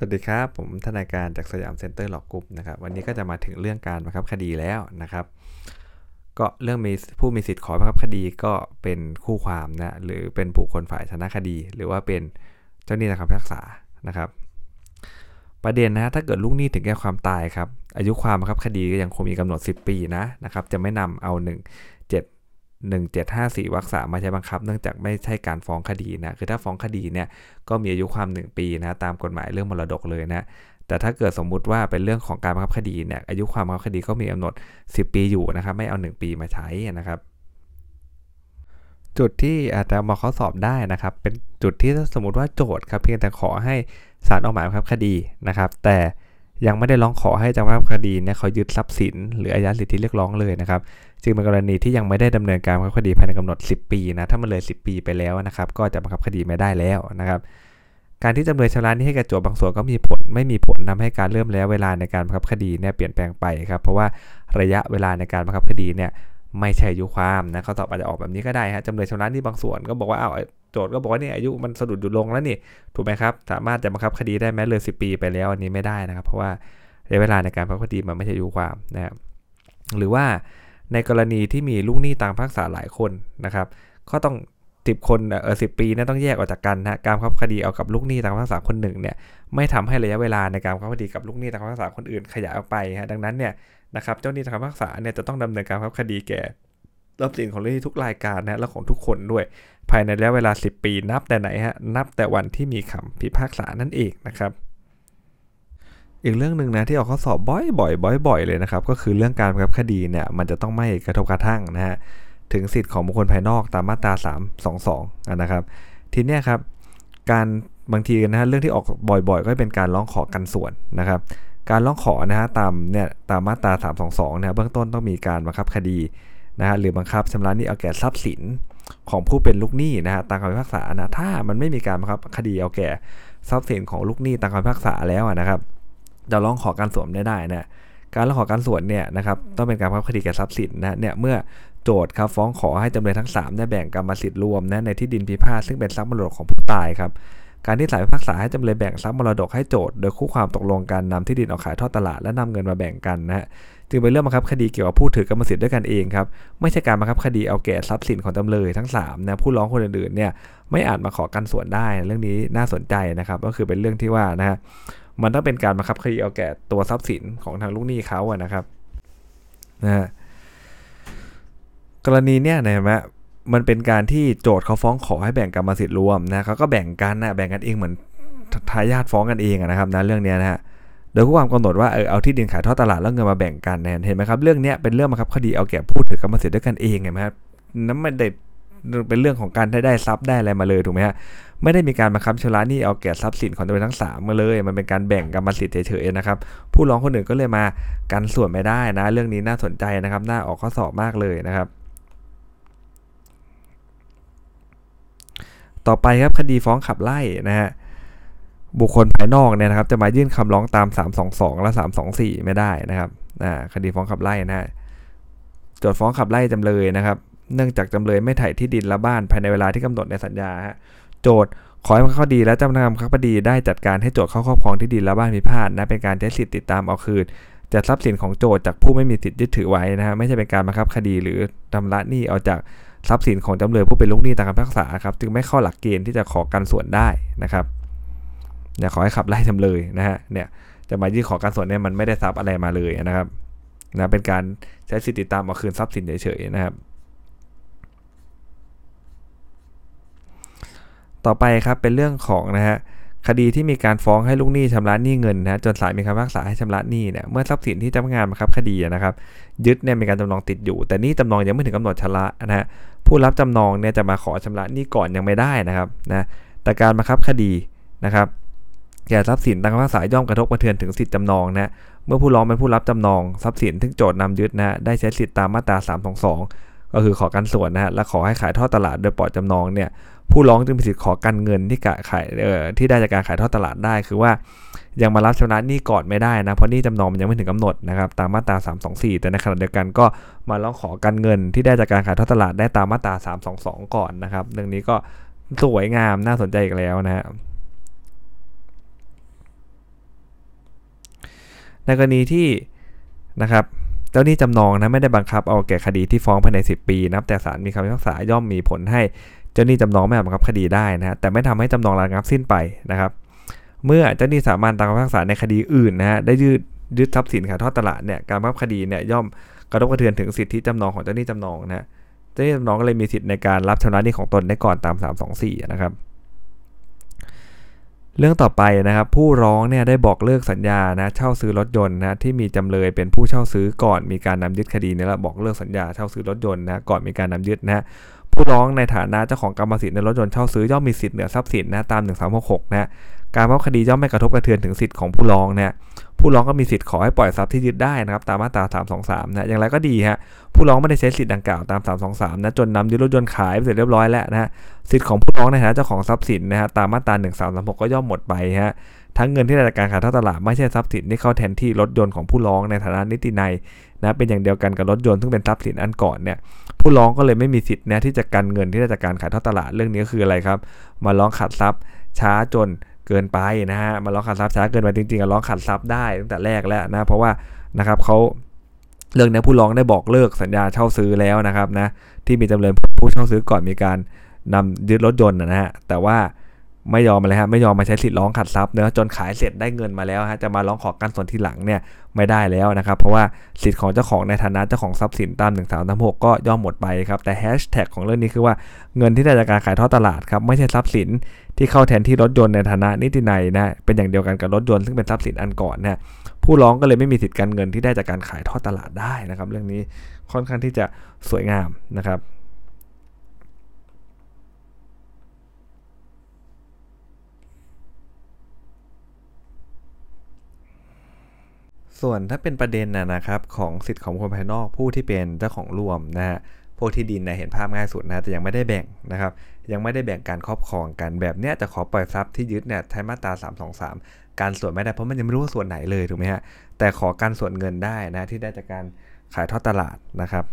สวัสดีครับ ผมทนายการจาก Siam Center Law Group นะครับวันนี้ก็จะมาถึงเรื่องการบังคับคดีแล้วนะครับ ก็เรื่องมีผู้มีสิทธิ์ขอบังคับคดีก็เป็นคู่ความนะหรือเป็นบุคคลฝ่ายชนะคดี หรือว่าเป็นเจ้าหนี้ทางคำพิพากษานะครับ ประเด็นนะถ้าเกิดลูกหนี้ถึงแก่ความตายครับอายุความบังคับคดีก็ยังคงมีกำหนด 10 ปีนะนะครับจะไม่นำเอา 1754วรรคสามมาใช้บังคับ เนื่องจากไม่ใช่การฟ้องคดีนะคือถ้าฟ้องคดีเนี่ยก็มีอายุความ 1 ปีนะตามกฎหมายเรื่องมรดกเลยนะแต่ถ้าเกิดสมมุติว่าเป็นเรื่องของการบังคับคดีเนี่ยอายุความบังคับคดีก็มีกำหนด 10 ปีอยู่นะครับไม่เอา 1 ปีมาใช้นะครับจุดที่อาจจะมาข้อสอบได้นะครับ เป็นจุดที่สมมติว่าโจทย์ครับเพียงแต่ขอให้ศาลออกหมายบังคับคดีนะครับ แต่ ยังไม่ได้ร้องขอให้จำบังคับคดีเนี่ยเขายึดทรัพย์สิน หรืออายัดสิทธิเรียกร้องเลยนะครับจึงเป็นกรณีที่ยังไม่ได้ดำเนินการบังคับคดีภายในกำหนด 10 ปีนะถ้ามันเลย 10 ปีไปแล้วนะครับก็จะบังคับคดีไม่ได้แล้วนะครับการที่จำเลยชำระนี้ให้แก่โจทย์บางส่วนก็มีผลไม่มีผลทาให้การเริ่มแล้วเวลาในการบังคับคดีเนี่ยเปลี่ยนแปลงไปครับเพราะว่าระยะเวลาในการบังคับคดีเนี่ยไม่ใช่อายุความนะเขาตอบอาจจะออกแบบนี้ก็ได้ฮะจำเลยชำระนี้บางส่วนก็บอกว่าอ้าว โจทย์ก็บอกว่าเนี่ยอายุมันสะดุดอยู่ลงแล้วนี่ถูกไหมครับ สามารถจะบังคับคดีได้แม้เลย 10 ปีไปแล้วอันนี้ไม่ได้นะครับ เพราะว่าระยะเวลาในการบังคับคดีมันไม่ใช่อายุความนะครับหรือว่าในกรณีที่มีลูกหนี้ต่างภาคษาหลายคนนะครับ ก็ต้องสิบคนเออสิปีนะต้องแยกออกจากกันนะการคับคดีเอากับลูกหนี้ต่างภาษาคนหนึ่งเนี่ยไม่ทำให้ระยะเวลาในการคับคดีกับลูกหนี้ต่างภาษาคนอื่นขยายออกไปฮะดังนั้นเนี่ยนะครับเจ้าหนี้ต่างภาษาเนี่ยจะต้องดำเนินการคับคดีแก่ ทรัพย์สินของลูกหนี้ทุกรายการนะและของทุกคนด้วย ภายในระยะเวลา 10 ปี นับแต่ไหนฮะนับแต่วันที่มีคำพิพากษานั่นเองนะครับ อีกเรื่องหนึ่งนะที่ออกข้อสอบบ่อยๆบ่อยๆเลยนะครับ ก็คือเรื่องการบังคับคดีเนี่ยมันจะต้องไม่กระทบกระทั่งนะฮะถึงสิทธิ์ของบุคคลภายนอกตามมาตรา 322นะครับ ทีนี้ครับ การบางทีนะฮะเรื่องที่ออกบ่อยๆ ก็เป็นการร้องขอกันส่วนนะครับ การร้องขอนะฮะตามเนี่ยตามมาตรา 322เนี่ยเบื้องต้นต้องมีการบังคับคดี นะฮะหรือบังคับชำระหนี้เอาแก่ทรัพย์สินของผู้เป็นลูกหนี้นะฮะตามคำพิพากษานะถ้ามันไม่มีการบังคับคดีเอาแก่ทรัพย์สินของลูกหนี้ตามคำพิพากษาแล้วนะครับจะร้องขอการสวมได้ได้นะการร้องขอการสวนเนี่ยนะครับต้องเป็นการพังคับคดีแก่ทรัพย์สินนะเนี่ยเมื่อโจทย์ครับฟ้องขอให้จำเลยทั้ง3ได้แบ่งกรรมสิทธิ์รวมนะในที่ดินพิพาทซึ่งเป็นทรัพย์มรดกของผู้ตายครับการที่ศาลพิพากษาให้จำเลยแบ่งทรัพย์มรดกให้โจทย์โดยคู่ความตกลงกันนำที่ดินออกขายทอดตลาดและนำเงินมาแบ่งกันนะฮะ จึงเป็นเรื่องบังคับคดีเกี่ยวกับผู้ถือกรรมสิทธิ์ด้วยกันเองครับไม่ใช่การบังคับคดีเอาแก่ทรัพย์สินของจำเลยทั้ง3นะผู้ร้องคนอื่นๆเนี่ยไม่อาจมาขอกันส่วนได้เรื่องนี้น่าสนใจนะครับก็คือเป็นเรื่องที่ว่านะฮะมันต้องเป็นการบังคับคดีเอาแก่ตัวทรัพย์สินของทางลูกหนี้เขาอะนะครับนะฮะกรณีเนี้ยนะฮะมันเป็นการที่โจทย์เขาฟ้องขอให้แบ่งกรรมสิทธิ์รวมนะเขาก็แบ่งกันนะแบ่งกันเองเหมือนทายาทฟ้องกันเองนะครับนะเรื่องนี้นะฮะ โดยความกำหนดว่าเออเอาที่ดินขายทอดตลาดแล้วเงินมาแบ่งกันเห็นไหมครับเรื่องนี้เป็นเรื่องบังคับคดีเอาแก่ผู้ถือกรรมสิทธิ์ด้วยกันเองเห็นไหมครับนั้นไม่ได้เป็นเรื่องของการได้ได้ทรัพย์ได้อะไรมาเลยถูกไหมฮะไม่ได้มีการบังคับชำระหนี้เอาแก่ทรัพย์สินของจำเลยทั้ง3มาเลย มันเป็นการแบ่งกรรมสิทธิ์เฉยๆนะครับผู้ร้องคนอื่นก็เลยมากันส่วนไม่ได้นะ เรื่องนี้น่าสนใจนะครับน่าออกข้อสอบมากเลยนะครับต่อไปครับคดีฟ้องขับไล่นะฮะ บุคคลภายนอกเนี่ยนะครับจะมายื่นคำร้องตาม 322 และ 324 ไม่ได้นะครับคดีฟ้องขับไล่นะโจทฟ้องขับไล่จำเลยนะครับ เนื่องจากจำเลยไม่ถ่ายที่ดินและบ้านภายในเวลาที่กำหนดในสัญญาฮะโจทขอให้คดีและเจ้าหน้าที่คดีได้จัดการให้โจทเข้าครอบครองที่ดินและบ้านพิพาทนะเป็นการใช้สิทธิ์ติดตามเอาคืนจัดทรัพย์สินของโจทจากผู้ไม่มีสิทธิ์ยึดถือไว้นะฮะไม่ใช่เป็นการบังคับคดีหรือทำละหนี้เอาจากทรัพย์สินของจำเลยผู้เป็นลูกหนี้ตามคำพิพากษาครับจึงไม่เข้าหลักเกณฑ์ที่จะขอการส่วนได้นะครับ เนี่ยขอให้ขับไล่จำเลยนะฮะเนี่ยจะมายื่นขอการส่วนเนี่ยมันไม่ได้ทรัพย์อะไรมาเลยนะครับนะเป็นการใช้สิทธิติดตามเอาคืนทรัพย์สินเฉยๆนะครับ ต่อไปครับเป็นเรื่องของนะฮะคดีที่มีการฟ้องให้ลูกหนี้ชำระหนี้เงินนะจนศาลมีคำพิพากษาให้ชำระหนี้เนี่ยเมื่อทรัพย์สินที่เจ้าพนักงานบังคับคดีนะครับ ยึดเนี่ยมีการจำนองติดอยู่ แต่นี่จำนองยังไม่ถึงกำหนดชำระนะฮะผู้รับจำนองเนี่ยจะมาขอชำระหนี้ก่อนยังไม่ได้นะครับนะแต่การบังคับคดีนะครับ แก่ทรัพย์สินตามคำพิพากษาย่อมกระทบกระเทือนถึงสิทธิจำนองนะเมื่อผู้ร้องเป็นผู้รับจำนองทรัพย์สินที่โจทย์นำยึดนะได้ใช้สิทธิตามมาตรา322 ก็คือขอกันส่วนนะฮะและขอให้ขายทอดตลาดโดยปล่อยจำนองเนี่ยผู้ร้องจึงมีสิทธิ์ขอกันเงินที่ขายเอ่อที่ได้จากการขายทอดตลาดได้ คือว่ายังมารับชำระหนี้ก่อนไม่ได้นะเพราะนี่จำนองมันยังไม่ถึงกำหนดนะครับตามมาตรา 324 แต่ในขณะเดียวกันก็มาร้องขอกันเงินที่ได้จากการขายทอดตลาดได้ตามมาตรา 322 ก่อนนะครับเรื่องนี้ก็สวยงามน่าสนใจอีกแล้วนะฮะ ในกรณีที่นะครับเจ้าหนี้จำนองนะไม่ได้บังคับเอาแก่คดีที่ฟ้องภายใน 10 ปีนับแต่ศาลมีคำพิพากษาย่อมมีผลให้เจ้าหนี้จำนองไม่บังคับคดีได้นะแต่ไม่ทำให้จำนองระงับสิ้นไปนะครับ เมื่อเจ้าหนี้สามารถตามคำพิพากษาในคดีอื่นนะฮะได้ยืดยึดทรัพย์สินขายทอดตลาดเนี่ยการบังคับคดีเนี่ยย่อมกระทบกระเทือนถึงสิทธิจำนองของเจ้าหนี้จำนองนะเจ้าหนี้จำนองก็เลยมีสิทธิ์ในการรับชำระหนี้ของตนได้ก่อนตาม 324 นะครับ เรื่องต่อไปนะครับผู้ร้องเนี่ยได้บอกเลิกสัญญานะเช่าซื้อรถยนต์นะที่มีจำเลยเป็นผู้เช่าซื้อก่อนมีการนำยึดคดีเนี่ยละบอกเลิกสัญญาเช่าซื้อรถยนต์นะก่อนมีการนำยึดนะผู้ร้องในฐานะเจ้าของกรรมสิทธิ์ในรถยนต์เช่าซื้อย่อมมีสิทธิ์เหนือทรัพย์สินนะตาม 1366นะการบังคับคดีย่อมไม่กระทบกระเทือนถึงสิทธิ์ของผู้ร้องนะ ผู้ร้องก็มีสิทธิ์ขอให้ปล่อยทรัพย์ที่ยึดได้นะครับตามมาตรา 323 นะอย่างไรก็ดีฮะผู้ร้องไม่ได้ใช้สิทธิ์ดังกล่าวตาม 323 นะจนนำยึดรถยนต์ขายไปเสร็จเรียบร้อยแล้วนะฮะสิทธิ์ของผู้ร้องในฐานะเจ้าของทรัพย์สินนะฮะตามมาตรา 1336 ก็ย่อมหมดไปฮะทั้งเงินที่ได้จากการขายทอดตลาดไม่ใช่ทรัพย์สินที่เข้าแทนที่รถยนต์ของผู้ร้องในฐานะนิตินัยนะเป็นอย่างเดียวกันกับรถยนต์ซึ่งเป็นทรัพย์สินอันก่อนเนี่ยผู้ร้องก็เลยไม่มีสิทธิ์นะที่จะกันเงินที่ได้จากการขายทอดตลาดเรื่องนี้ก็คืออะไรครับ มาร้องขัดทรัพย์ช้าจน เกินไปนะฮะมาล็อกขัดทรัพย์ช้าเกินไปจริงๆอะล็อกขัดทรัพย์ได้ตั้งแต่แรกแล้วนะเพราะว่านะครับเขาเรื่องนี้ผู้ร้องได้บอกเลิกสัญญาเช่าซื้อแล้วนะครับนะที่มีจำเลยผู้เช่าซื้อก่อนมีการนำยึดรถยนต์นะฮะแต่ว่า ไม่ยอมเลยฮะไม่ยอมมาใช้สิทธิ์ร้องขัดทรัพย์เนะจนขายเสร็จได้เงินมาแล้วฮะจะมาร้องขอการส่วนที่หลังเนี่ยไม่ได้แล้วนะครับเพราะว่าสิทธิ์ของเจ้าของในฐานะเจ้าของทรัพย์สินตาม1 3 3 6ก็ย่อมหมดไปครับแต่แฮชแท็กของเรื่องนี้คือว่าเงินที่ได้จากการขายทอดตลาดครับไม่ใช่ทรัพย์สินที่เข้าแทนที่รถยนต์ในฐานะนิตินัยนะเป็นอย่างเดียวกันกับรถยนต์ซึ่งเป็นทรัพย์สินอันก่อนนะผู้ร้องก็เลยไม่มีสิทธิ์การเงินที่ได้จากการขายทอดตลาดได้นะครับ เรื่องนี้ค่อนข้างที่จะสวยงามนะครับ ส่วนถ้าเป็นประเด็นนะนะครับของสิทธิ์ของคนภายนอกผู้ที่เป็นเจ้าของรวมนะฮะพวกที่ดินนะเห็นภาพง่ายสุดนะแต่ยังไม่ได้แบ่งนะครับ ยังไม่ได้แบ่งการครอบครองกันแบบเนี้ยจะขอปล่อยทรัพย์ที่ยึดเนี่ยใช้มาตรา 323 การส่วนไม่ได้เพราะมันยังไม่รู้ว่าส่วนไหนเลยถูกไหมฮะแต่ขอการส่วนเงินได้นะที่ได้จากการขายทอดตลาดนะครับ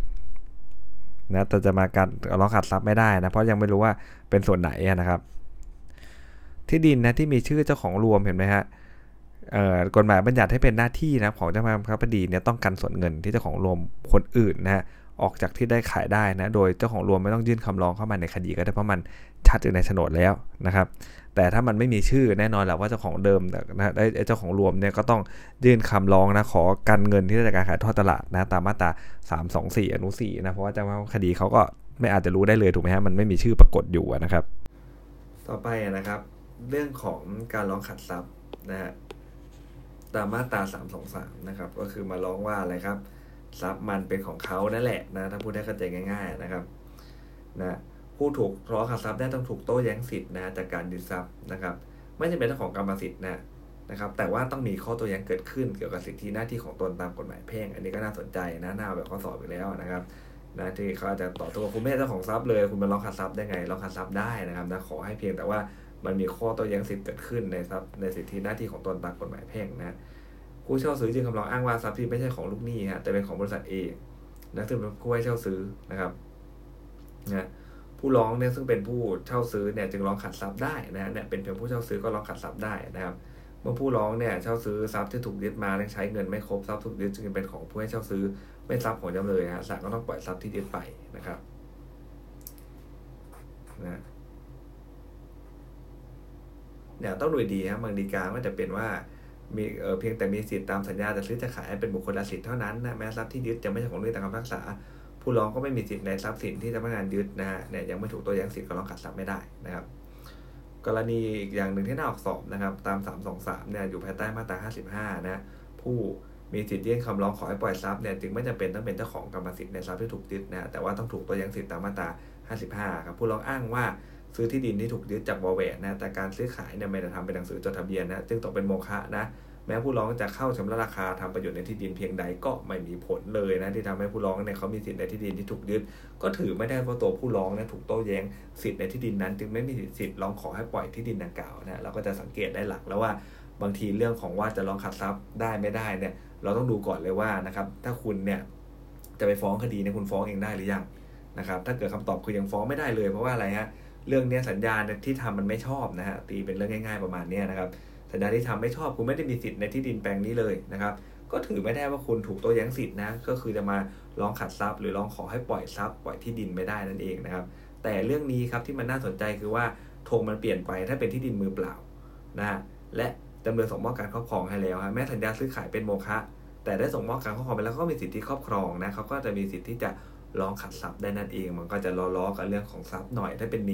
นะแต่จะมาการร้องขัดทรัพย์ไม่ได้นะเพราะยังไม่รู้ว่าเป็นส่วนไหนนะครับ ที่ดินนะที่มีชื่อเจ้าของรวมเห็นไหมฮะ กฎหมายบัญญัติให้เป็นหน้าที่นะของเจ้าพนักงานคดีเนี่ยต้องกันส่วนเงินที่เจ้าของรวมคนอื่นนะฮะออกจากที่ได้ขายได้นะโดยเจ้าของรวมไม่ต้องยื่นคำร้องเข้ามาในคดีก็ได้เพราะมันชัดอยู่ในโฉนดแล้วนะครับแต่ถ้ามันไม่มีชื่อแน่นอนแหละว่าเจ้าของเดิมนะได้เจ้าของรวมเนี่ยก็ต้องยื่นคำร้องนะขอกันเงินที่ได้จากการขายทอดตลาดนะตามมาตรา 324 อนุ4นะเพราะว่าเจ้าพนักงคดีเขาก็ไม่อาจจะรู้ได้เลยถูกไหมฮะมันไม่มีชื่อปรากฏอยู่นะครับ ต่อไปนะครับ เรื่องของการร้องขัดทรัพย์นะฮะ ตามมาตรา323นะครับ ก็คือมาร้องว่าอะไรครับทรัพย์มันเป็นของเขานั่นแหละนะถ้าพูดได้เข้าใจง่าย ๆนะครับนะผู้ถูกร้องขัดทรัพย์ได้ต้องถูกโต้แย้งสิทธิ์นะจากการยึดทรัพย์นะครับ ไม่จำเป็นเจ้าของกรรมสิทธิ์นะนะครับ แต่ว่าต้องมีข้อโต้แย้งเกิดขึ้นเกี่ยวกับสิทธิหน้าที่ของตนตามกฎหมายแพ่ง อันนี้ก็น่าสนใจนะน่าแบบข้อสอบไปแล้วนะครับนะที่เขาอาจจะต่อตัวคุณไม่ใช่เจ้าของทรัพย์เลย คุณมาร้องขัดทรัพย์ได้ไงร้องขัดทรัพย์ได้นะครับนะขอให้เพียงแต่ว่า มันมีข้อโต้แย้งสิทธิ์เกิดขึ้นในทรัพย์ในสิทธิหน้าที่ของตนตามกฎหมายแพ่งนะผู้เช่าซื้อจึงคำร้องอ้างว่าทรัพย์ที่ไม่ใช่ของลูกหนี้ฮะแต่เป็นของบริษัทเองนะซึ่งเป็นผู้ให้เช่าซื้อนะครับนะผู้ร้องเนี่ยซึ่งเป็นผู้เช่าซื้อเนี่ยจึงร้องขัดทรัพย์ได้นะเนี่ยเป็นเพียงผู้เช่าซื้อก็ร้องขัดทรัพย์ได้นะครับ เมื่อผู้ร้องเนี่ยเช่าซื้อทรัพย์ที่ถูกยึดมาและใช้เงินไม่ครบทรัพย์ถูกยึดจึงเป็นของผู้ให้เช่าซื้อไม่ทรัพย์ของจำเลยฮะศาลก็ต้องปล่อยทรัพย์ที่ยึดไปนะครับนะ เนี่ยต้องดูดีครับบางดีการก็จะเป็นว่ามีเพียงแต่มีสิทธิ์ตามสัญญาจะซื้อจะขายเป็นบุคคลละสิทธิ์เท่านั้นนะแม้ทรัพย์ที่ยึดจะไม่ใช่ของด้วยตามคำพิพากษา ผู้ร้องก็ไม่มีสิทธิ์ในทรัพย์สินที่จ้าพนักงานยึดนะฮะเนี่ยยังไม่ถูกตัวย้งสิทธิ์ก็ร้องขัดทรัพย์ไม่ได้นะครับ กรณีอีกอย่างหนึ่งที่น่าออกสอบนะครับ ตาม 323เนี่ยอยู่ภายใต้มาตรา55 นะผู้มีสิทธิ์ยื่นคำร้องขอให้ปล่อยทรัพย์เนี่ยจึงไม่จำเป็นต้องเป็นเจ้าของกรรมสิทธิ์ในทรัพย์ที่ถูกยึดนะแต่ว่าต้องถูกตัวย้งสิทธิ์ตามมาตรา55 ครับผู้ร้องอ้างว่า ซื้อที่ดินที่ถูกยึดจากวอลเวตนะแต่การซื้อขายเนี่ยไม่ได้ทำเป็นหนังสือจดทะเบียนนะจึงตกเป็นโมฆะนะแม้ผู้ร้องจะเข้าชำระราคาทำประโยชน์ในที่ดินเพียงใดก็ไม่มีผลเลยนะที่ทำให้ผู้ร้องเนี่ยเขามีสิทธิ์ในที่ดินที่ถูกยึด ก็ถือไม่ได้ว่าตัวผู้ร้องเนี่ยถูกโต้แย้งสิทธิ์ในที่ดินนั้น จึงไม่มีสิทธิ์ร้องขอให้ปล่อยที่ดินดังกล่าวนะเราก็จะสังเกตได้หลักแล้วว่าบางทีเรื่องของว่าจะร้องขัดทรัพย์ได้ไม่ได้เนี่ยเราต้องดูก่อนเลยว่านะครับถ้าคุณเนี่ยจะไปฟ้องคดีเนี่ยคุณฟ้องเองได้หรือยังนะครับถ้าเกิดคำตอบคือยังฟ้องไม่ได้เลยเพราะว่าอะไรฮะเเรื่องนี้สัญญาที่ทำมันไม่ชอบนะฮะตีเป็นเรื่องง่าย ๆประมาณนี้นะครับสัญญาที่ทำไม่ชอบคุณไม่ได้มีสิทธิ์ในที่ดินแปลงนี้เลยนะครับก็ถือไม่ได้ว่าคุณถูกโต้แย้งสิทธินะก็คือจะมาร้องขัดทรัพย์ หรือร้องขอให้ปล่อยทรัพย์ปล่อยที่ดินไม่ได้นั่นเองนะครับแต่เรื่องนี้ครับที่มันน่าสนใจคือว่าธงมันเปลี่ยนไปถ้าเป็นที่ดินมือเปล่านะและจำเลยส่งมอบการครอบครองให้แล้วฮะแม้สัญญาซื้อขายเป็นโมฆะแต่ได้ส่งมอบการครอบครองไปแล้วก็มีสิทธิครอบครองนะเขาก็จะมีสิทธิที่จะ ร้องขัดทรัพย์ได้นั่นเอง มันก็จะล้อๆกับเรื่องของทรัพย์หน่อย ถ้าเป็นเน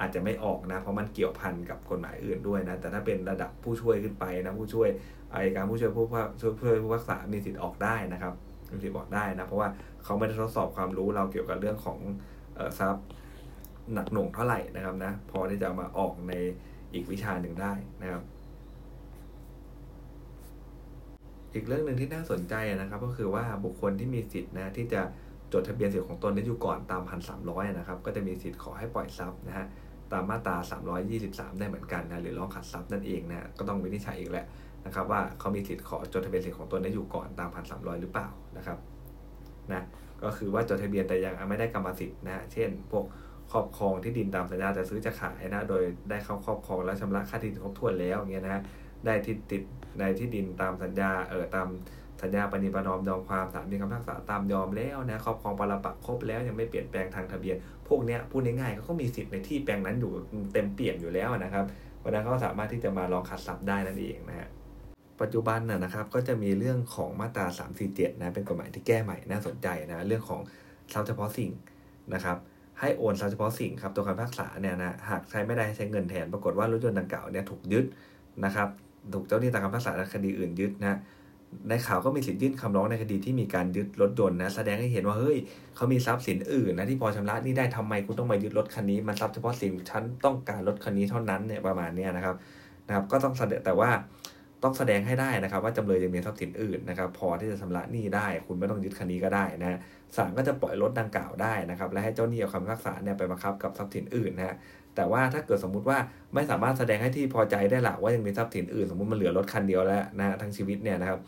อาจจะไม่ออกนะ เพราะมันเกี่ยวพันกับกฎหมายอื่นด้วยนะ แต่ถ้าเป็นระดับผู้ช่วยขึ้นไปนะ ผู้ช่วยอายการผู้ช่วยผู้ช่วยผู้ช่วยผู้รักษา มีสิทธิ์ออกได้นะครับ มีสิทธิ์บอกได้นะ เพราะว่าเขาไม่ได้ทดสอบความรู้เราเกี่ยวกับเรื่องของทรัพย์หนักหน่วงเท่าไหร่นะครับนะ พอที่จะมาออกในอีกวิชาหนึ่งได้นะครับ อีกเรื่องหนึ่งที่น่าสนใจนะครับ ก็คือว่าบุคคลที่มีสิทธิ์นะที่จะ จดทะเบียนสิทธิ์ของตนได้อยู่ก่อนตามพันสามร้อยนะครับก็จะมีสิทธิ์ขอให้ปล่อยทรัพย์นะฮะตามมาตรา 323 ได้เหมือนกันนะหรือร้องขัดทรัพย์นั่นเองนะก็ต้องวินิจฉัยอีกแหละนะครับว่าเขามีสิทธิ์ขอจดทะเบียนสิทธิ์ของตนได้อยู่ก่อนตามพันสามร้อยหรือเปล่านะครับนะก็คือว่าจดทะเบียนแต่ยังไม่ได้กรรมสิทธิ์นะเช่น พวกครอบครองที่ดินตามสัญญาจะซื้อจะขายนะโดยได้เข้าครอบครองแล้วชำระค่าที่ดินครบถ้วนแล้วเงี้ยนะได้ที่ติดในที่ดินตามสัญญาเออตาม สัญญาปณิประนอมยอมความศาลมีคำพิพากษาตามยอมแล้วนะครอบครองปรปักครบแล้วยังไม่เปลี่ยนแปลงทางทะเบียน พวกเนี้ยพูดง่ายๆเขาก็มีสิทธิ์ในที่แปลงนั้นอยู่เต็มเปี่ยมอยู่แล้วนะครับเพราะนั้นเขาสามารถที่จะมาลองขัดทรัพย์ได้นั่นเองนะฮะปัจจุบันนะนะครับก็จะมีเรื่องของมาตรา 347นะเป็นกฎหมายที่แก้ใหม่น่าสนใจนะเรื่องของทรัพย์เฉพาะสิ่งนะครับให้โอนทรัพย์เฉพาะสิ่งครับตัวคำพิพากษาเนี่ยนะหากใช้ไม่ได้ใช้เงินแทนปรากฏว่ารถยนต์ดังกล่าวเนี่ยถูกยึดนะครับถูกเจ้าหนี้ตามคำพิพากษาคดีอื่นยึดนะ ในข่าวก็มีสิทธิ์ยื่นคำร้องในคดีที่มีการยึดรถยนต์นะแสดงให้เห็นว่าเฮ้ยเขามีทรัพย์สินอื่นนะที่พอชำระนี่ได้ทำไมคุณต้องมายึดรถคันนี้ มันทรัพย์เฉพาะสิ่งฉันต้องการรถคันนี้เท่านั้นเนี่ยประมาณนี้นะครับนะครับ ก็ต้องแสดงแต่ว่าต้องแสดงให้ได้นะครับ ว่าจำเลยยังมีทรัพย์สินอื่นนะครับพอที่จะชำระหนี้ได้ คุณไม่ต้องยึดคันนี้ก็ได้นะศาลก็จะปล่อยรถดังกล่าวได้นะครับ และให้เจ้าหนี้เอาคำพิพากษาเนี่ยไปบังคับกับทรัพย์สินอื่นนะ แต่ว่าถ้าเกิดสมมุติว่าไม่สามารถแสดงให้ที่พอใจได้ละว่ายังมีทรัพย์สินอื่นสมมติมันเหลือรถคันเดียวแล้วนะทั้งชีวิตเนี่ยนะครับ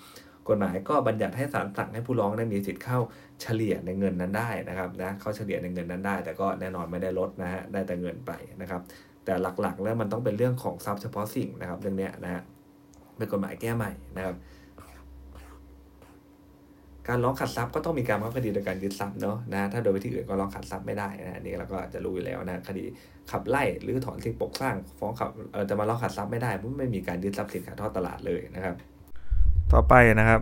กฎหมายก็บัญญัติให้ศาลสั่งให้ผู้ร้องได้มีสิทธิ์เข้าเฉลี่ยในเงินนั้นได้นะครับนะเข้าเฉลี่ยในเงินนั้นได้ แต่ก็แน่นอนไม่ได้ลดนะฮะได้แต่เงินไปนะครับ แต่หลักๆ แล้วมันต้องเป็นเรื่องของทรัพย์เฉพาะสิ่งนะครับเรื่องนี้นะฮะเป็นกฎหมายแก้ใหม่นะครับ การร้องขัดทรัพย์ก็ต้องมีการบังคับคดีโดยการยึดทรัพย์เนาะนะถ้าโดยวิธีอื่นก็ร้องขัดทรัพย์ไม่ได้นะนี่เราก็จะรู้อยู่แล้วนะคดีขับไล่หรือถอนสิ่งปกสร้างฟ้องขับเออจะมาร้องขัดทรัพย์ไม่ได้เพราะไม่มีการยึดทรัพย์สินขายทอดตลาดเลยนะครับ ต่อไปนะครับ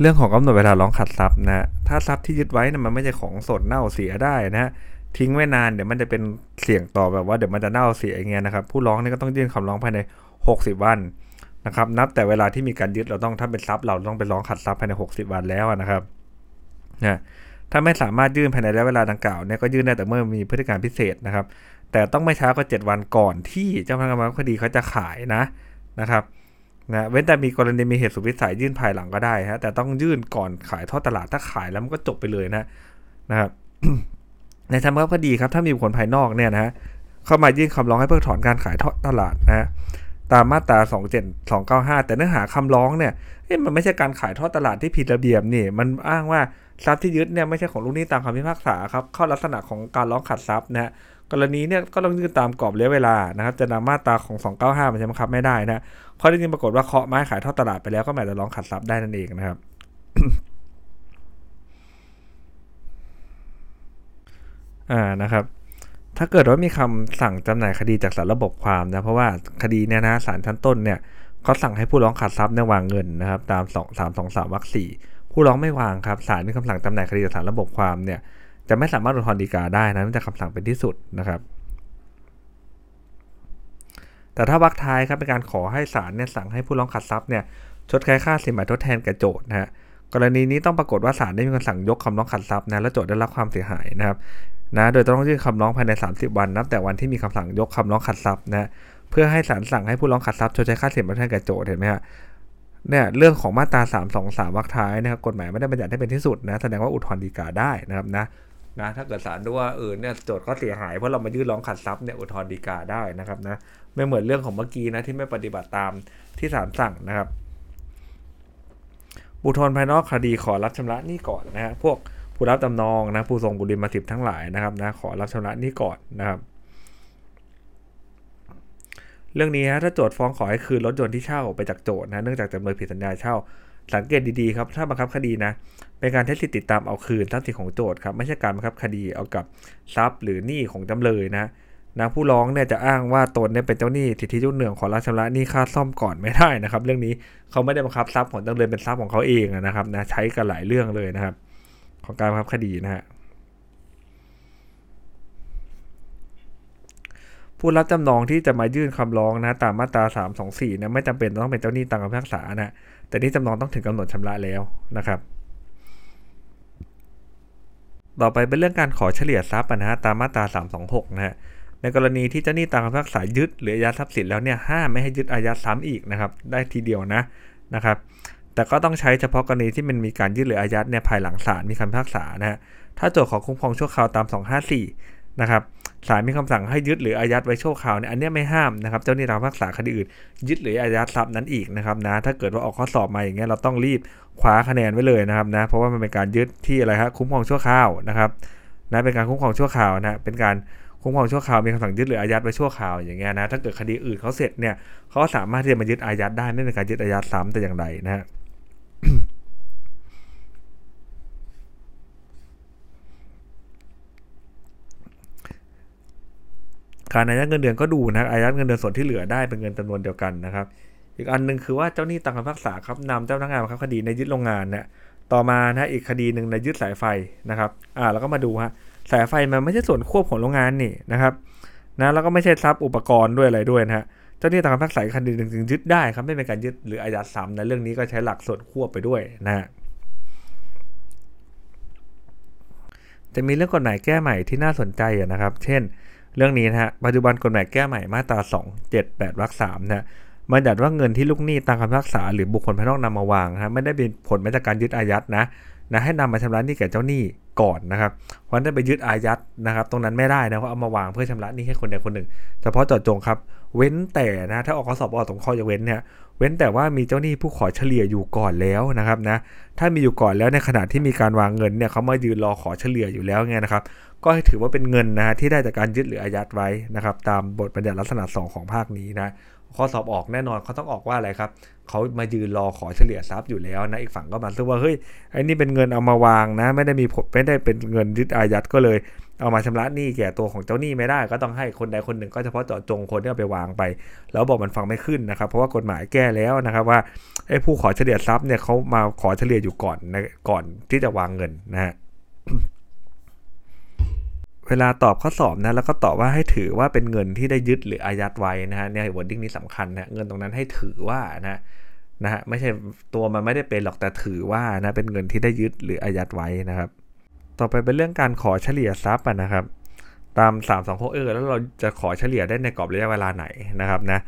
เรื่องของกำหนดเวลาร้องขัดทรัพย์นะถ้าทรัพย์ที่ยึดไว้นะมันไม่ใช่ของสดเน่าเสียได้นะทิ้งไว้นานเดี๋ยวมันจะเป็นเสี่ยงต่อแบบว่าเดี๋ยวมันจะเน่าเสียอย่างเงี้ยนะครับผู้ร้องนี่ก็ต้องยื่นคำร้องภายใน 60 วัน นะครับนับแต่เวลาที่มีการยึดเราต้องถ้าเป็นทรัพย์เราต้องไปร้องขัดทรัพย์ภายใน 60 วันแล้วนะครับนะถ้าไม่สามารถยื่นภายในระยะเวลาดังกล่าวเนี่ยก็ยื่นได้แต่เมื่อมีพฤติการพิเศษนะครับ แต่ต้องไม่ช้ากว่า7วันก่อนที่เจ้าพนักงานคดีเขาจะขายนะนะครับนะเว้นแต่มีกรณีมีเหตุสุดวิสัยยื่นภายหลังก็ได้ฮะแต่ต้องยื่นก่อนขายทอดตลาดถ้าขายแล้วมันก็จบไปเลยนะนะครับในทางคดีครับถ้ามีบุคคลภายนอกเนี่ยนะฮะเข้ามายื่นคำร้องให้เพิกถอนการขายทอดตลาดนะฮะ ตามมาตรา 27 295 แต่เนื้อหาคำร้องเนี่ยมันไม่ใช่การขายทอดตลาดที่ผิดระเบียบนี่ มันอ้างว่าทรัพย์ที่ยึดเนี่ยไม่ใช่ของลูกหนี้ตามคำพิพากษาครับ เข้าลักษณะของการร้องขัดทรัพย์นะกรณีเนี่ยก็ต้องยื่นตามกรอบระยะเวลานะครับ จะนำมาตราของ 295 มาใช้บังคับไม่ได้นะเพราะที่จริงปรากฏว่าเคาะไม้ขายทอดตลาดไปแล้วก็หมายจะร้องขัดทรัพย์ได้นั่นเองนะครับอ่านะครับ ถ้าเกิดว่ามีคำสั่งจำหน่ายคดีจากสารระบบความนะ เพราะว่าคดีเนี่ยนะศาลชั้นต้นเนี่ยเขาสั่งให้ผู้ร้องขัดทรัพย์ในวางเงินนะครับตาม2 3 2 3วรรคสี่ผู้ร้องไม่วางครับศาลมีคำสั่งจำหน่ายคดีจากสารระบบความเนี่ยจะไม่สามารถอุทธรณ์ฎีกาได้นะเนื่องจากคำสั่งเป็นที่สุดนะครับ แต่ถ้าวรรคท้ายครับเป็นการขอให้ศาลเนี่ยสั่งให้ผู้ร้องขัดทรัพย์เนี่ยชดใช้ค่าสินไหมทดแทนแก่โจทย์นะฮะกรณีนี้ต้องปรากฏว่าศาลได้มีคำสั่งยกคำร้องขัดทรัพย์นะและโจทย์ได้รับความเสียหายนะครับ นะโดยต้องยื่นคำร้องภายใน 30 วันนับแต่วันที่มีคำสั่งยกคำร้องขัดทรัพย์นะเพื่อให้ศาลสั่งให้ผู้ร้องขัดทรัพย์ชดใช้ค่าเสินไหมทดแทนแก่โจทย์เห็นไหมฮะเนี่ยเรื่องของมาตรา 3 2 3วรรคท้ายนะครับกฎหมายไม่ได้บัญญัติให้เป็นที่สุดนะแสดงว่าอุทธรณ์ฎีกาได้นะครับนะนะถ้าเกิดศาลดูว่าเออเนี่ยโจทย์ก็เสียหายเพราะเรามายื่นร้องขัดทรัพย์เนี่ยอุทธรณ์ฎีกาได้นะครับนะไม่เหมือนเรื่องของเมื่อกี้นะที่ไม่ปฏิบัติตามที่ศาลสั่งนะครับ บุทธรภายนอกคดีขอรับชำระหนี้ก่อนนะฮะพวก ผู้รับจำนองนะผู้ทรงบุริมาสิบทั้งหลายนะครับนะขอรับชำระหนี้ก่อนนะครับ เรื่องนี้ฮะถ้าโจทย์ฟ้องขอให้คืนรถยนต์ที่เช่าไปจากโจทย์นะเนื่องจากจำเลยผิดสัญญาเช่า สังเกตดีๆครับถ้าบังคับคดีนะเป็นการใช้สิทธิติดตามเอาคืนทรัพย์สินของโจทย์ครับไม่ใช่การบังคับคดีเอากับทรัพย์หรือหนี้ของจำเลยนะนะผู้ร้องเนี่ยจะอ้างว่าตนเนี่ยเป็นเจ้าหนี้สิทธิยุ่งเหนื่องขอรับชำระหนี้ค่าซ่อมก่อนไม่ได้นะครับ เรื่องนี้เขาไม่ได้บังคับทรัพย์ของจำเลยเป็นทรัพย์ของเขาเองนะครับนะใช้กันหลายเรื่องเลยนะครับ ของการบังคับคดีนะฮะผู้รับจำนองที่จะมายื่นคำร้องนะตามมาตรา 324นะไม่จำเป็นต้องเป็นเจ้าหนี้ตามคำพิพากษานะแต่นี่จำนองต้องถึงกำหนดชำระแล้วนะครับ ต่อไปเป็นเรื่องการขอเฉลี่ยทรัพย์นะฮะตามมาตรา 326นะฮะในกรณีที่เจ้าหนี้ตามคำพิพากษายึดหรืออายัดทรัพย์สินแล้วเนี่ยห้ามไม่ให้ยึดอายัดซ้ำอีกนะครับ ได้ทีเดียวนะนะครับ แต่ก็ต้องใช้เฉพาะกรณีที่มันมีการยึดหรืออายัดเนี่ยภายหลังศาลมีคำพิพากษานะฮะถ้าโจทย์ขอคุ้มครองชั่วคราวตาม 254 นะครับศาลมีคำสั่งให้ยึดหรืออายัดไว้ชั่วคราวเนี่ยอันนี้ไม่ห้ามนะครับเจ้าหนี้ตามพิพากษาคดีอื่น ยึดหรืออายัดทรัพย์นั้นอีกนะครับนะถ้าเกิดว่าออกข้อสอบมาอย่างเงี้ยเราต้องรีบคว้าคะแนนไว้เลยนะครับนะเพราะว่ามันเป็นการยึดที่อะไรครับคุ้มครองชั่วคราวนะครับนะเป็นการคุ้มครองชั่วคราวนะเป็นการคุ้มครองชั่วคราวมีคำสั่งยึดหรืออายัดไว้ชั่วคราวอย่างเงี้ยนะถ้าเกิดคดีอื่นเขาเสร็จเนี่ยเขาสามารถที่จะมายึดอายัดได้ไม่เป็นการยึดอายัดซ้ำแต่อย่างใดนะฮะ การอายัดเงินเดือนก็ดูนะอายัดเงินเดือนส่วนที่เหลือได้เป็นเงินจำนวนเดียวกันนะครับ อีกอันหนึ่งคือว่าเจ้าหนี้ตามคำพิพากษาครับนำเจ้าพนักงานมาครับคดีในยึดโรงงานเนี่ยต่อมานะอีกคดีหนึ่งในยึดสายไฟนะครับอ่าแล้วก็มาดูฮะสายไฟมันไม่ใช่ส่วนควบของโรงงานนี่นะครับนะแล้วก็ไม่ใช่ทรัพย์อุปกรณ์ด้วยอะไรด้วยนะฮะ เจ้าหนี้ตามคำพิพากษาคดีหนึ่งจึงยึดได้ครับไม่เป็นการยึดหรืออายัดซ้ำนะเรื่องนี้ก็ใช้หลักส่วนควบไปด้วยนะฮะจะมีเรื่องกฎหมายแก้ใหม่ที่น่าสนใจนะครับ เช่น เรื่องนี้นะฮะปัจจุบันกฎหมายแก้ใหม่มาตรา 2 7 8วรรค3นะมันจัดว่าเงินที่ลูกหนี้ตามคำพิพากษาหรือบุคคลภายนอกนำมาวางนะไม่ได้เป็นผลมาจากการยึดอายัดนะนะให้นำมาชำระหนี้แก่เจ้าหนี้ก่อนนะครับเพราะนั้นไปยึดอายัดนะครับ ตรงนั้นไม่ได้นะเพราะเอามาวางเพื่อชำระหนี้ให้คนใดคนหนึ่งเฉพาะเจาะจงครับ เว้นแต่นะถ้าออกข้อสอบออกตรงข้อยกเว้นเนี่ยเว้นแต่ว่ามีเจ้าหนี้ผู้ขอเฉลี่ยอยู่ก่อนแล้วนะครับนะถ้ามีอยู่ก่อนแล้วในขณะที่มีการวางเงินเนี่ยเขามายืนรอขอเฉลี่ยอยู่แล้วไงนะครับ ก็ให้ถือว่าเป็นเงินนะฮะที่ได้จากการยึดหรืออายัดไว้นะครับ ตามบทบัญญัติลักษณะ 2 ของภาคนี้นะข้อสอบออกแน่นอนเขาต้องออกว่าอะไรครับเขามายืนรอขอเฉลี่ยทรัพย์อยู่แล้วนะอีกฝั่งก็มาซึ่งว่าเฮ้ยไอ้นี่เป็นเงินเอามาวางนะ ไม่ได้มีไม่ได้เป็นเงินยึดอายัดก็เลย เอามาชำระหนี้แก่ตัวของเจ้าหนี้ไม่ได้ ก็ต้องให้คนใดคนหนึ่ง ก็เฉพาะเจาะจงคนที่เอาไปวางไป แล้วบอกมันฟังไม่ขึ้นนะครับ เพราะว่ากฎหมายแก้แล้วนะครับว่าไอ้ผู้ขอเฉลี่ยทรัพย์เนี่ยเขามาขอเฉลี่ยอยู่ก่อนนะก่อนที่จะวางเงินนะฮะเวลาตอบข้อสอบนะแล้วก็ตอบว่าให้ถือว่าเป็นเงินที่ได้ยึดหรืออายัดไว้นะฮะเนี่ย wording นี้สำคัญนะเงินตรงนั้นให้ถือว่านะนะฮะไม่ใช่ตัวมันไม่ได้เป็นหรอกแต่ถือว่านะเป็นเงินที่ได้ยึดหรืออายัดไว้นะครับ ต่อไปเป็นเรื่องการขอเฉลี่ยทรัพย์นะครับ ตาม3 2 6เออแล้วเราจะขอเฉลี่ยได้ในกรอบระยะเวลาไหนนะครับนะ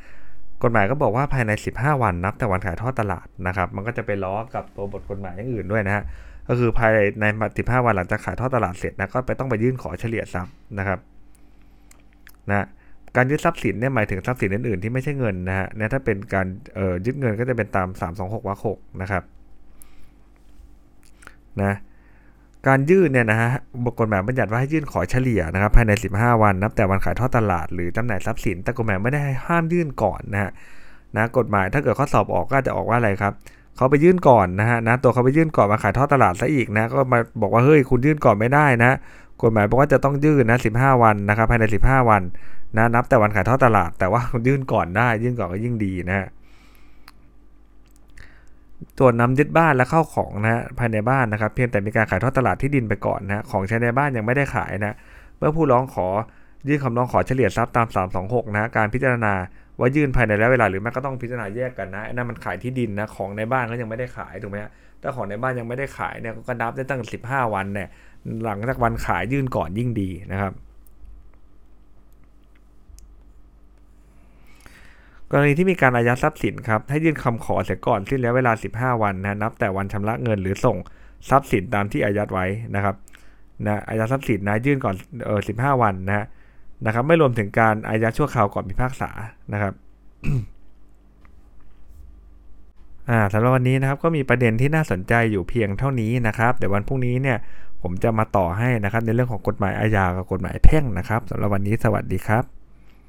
กฎหมายก็บอกว่าภายใน 15 วันนับแต่วันขายทอดตลาดนะครับ มันก็จะไปล้อกับตัวบทกฎหมายอย่างอื่นด้วยนะฮะก็คือภายใน 15 วันหลังจากขายทอดตลาดเสร็จนะก็ไปต้องไปยื่นขอเฉลี่ยทรัพย์นะครับนะการยึดทรัพย์สินเนี่ยหมายถึงทรัพย์สินอื่นๆที่ไม่ใช่เงินนะฮะเนี่ยถ้าเป็นการยึดเงินก็จะเป็นตาม 326วรรค6นะครับนะ การยื่นเนี่ยนะฮะกฎหมายบัญญัติว่าให้ยื่นขอเฉลี่ยนะครับภายใน 15 วันนับแต่วันขายทอดตลาดหรือจำหน่ายทรัพย์สิน แต่กฎหมายไม่ได้ห้ามยื่นก่อนนะฮะนะกฎหมายถ้าเกิดข้อสอบออกก็จะออกว่าอะไรครับเขาไปยื่นก่อนนะฮะนะตัวเขาไปยื่นก่อนมาขายทอดตลาดซะอีกนะก็มาบอกว่าเฮ้ยคุณยื่นก่อนไม่ได้นะกฎหมายบอกว่าจะต้องยื่นนะ 15 วันนะครับภายใน 15 วันนะนับแต่วันขายทอดตลาด แต่ว่ายื่นก่อนได้ยื่นก่อนก็ยิ่งดีนะฮะ ตัวนำยึดบ้านและเข้าของนะภายในบ้านนะครับ เพียงแต่มีการขายทอดตลาดที่ดินไปก่อนนะของใช้ในบ้านยังไม่ได้ขายนะเมื่อผู้ร้องขอยื่นคำร้องขอเฉลี่ยทรัพย์ตาม 326 นะการพิจารณาว่ายื่นภายในระยะเวลาหรือไม่ก็ต้องพิจารณาแยกกันนะนั่นมันขายที่ดินนะของในบ้านก็ยังไม่ได้ขายถูกไหมถ้าของในบ้านยังไม่ได้ขายเนี่ยก็นับได้ตั้ง 15 วันเนี่ยหลังจากวันขายยื่นก่อนยิ่งดีนะครับ กรณีที่มีการอายัดทรัพย์สินครับให้ยื่นคำขอเสียก่อนสิ้นแล้วเวลา 15 วันนะนับแต่วันชำระเงินหรือส่งทรัพย์สินตามที่อายัดไว้นะครับนะอายัดทรัพย์สินนะยื่นก่อนเออ15วันนะนะครับไม่รวมถึงการอายัดชั่วคราวก่อนพิพากษานะครับอ่าสำหรับวันนี้นะครับก็มีประเด็นที่น่าสนใจอยู่เพียงเท่านี้นะครับเดี๋ยววันพรุ่งนี้เนี่ยผมจะมาต่อให้นะครับในเรื่องของกฎหมายอาญากับกฎหมายแพ่งนะครับสำหรับวันนี้สวัสดีครับ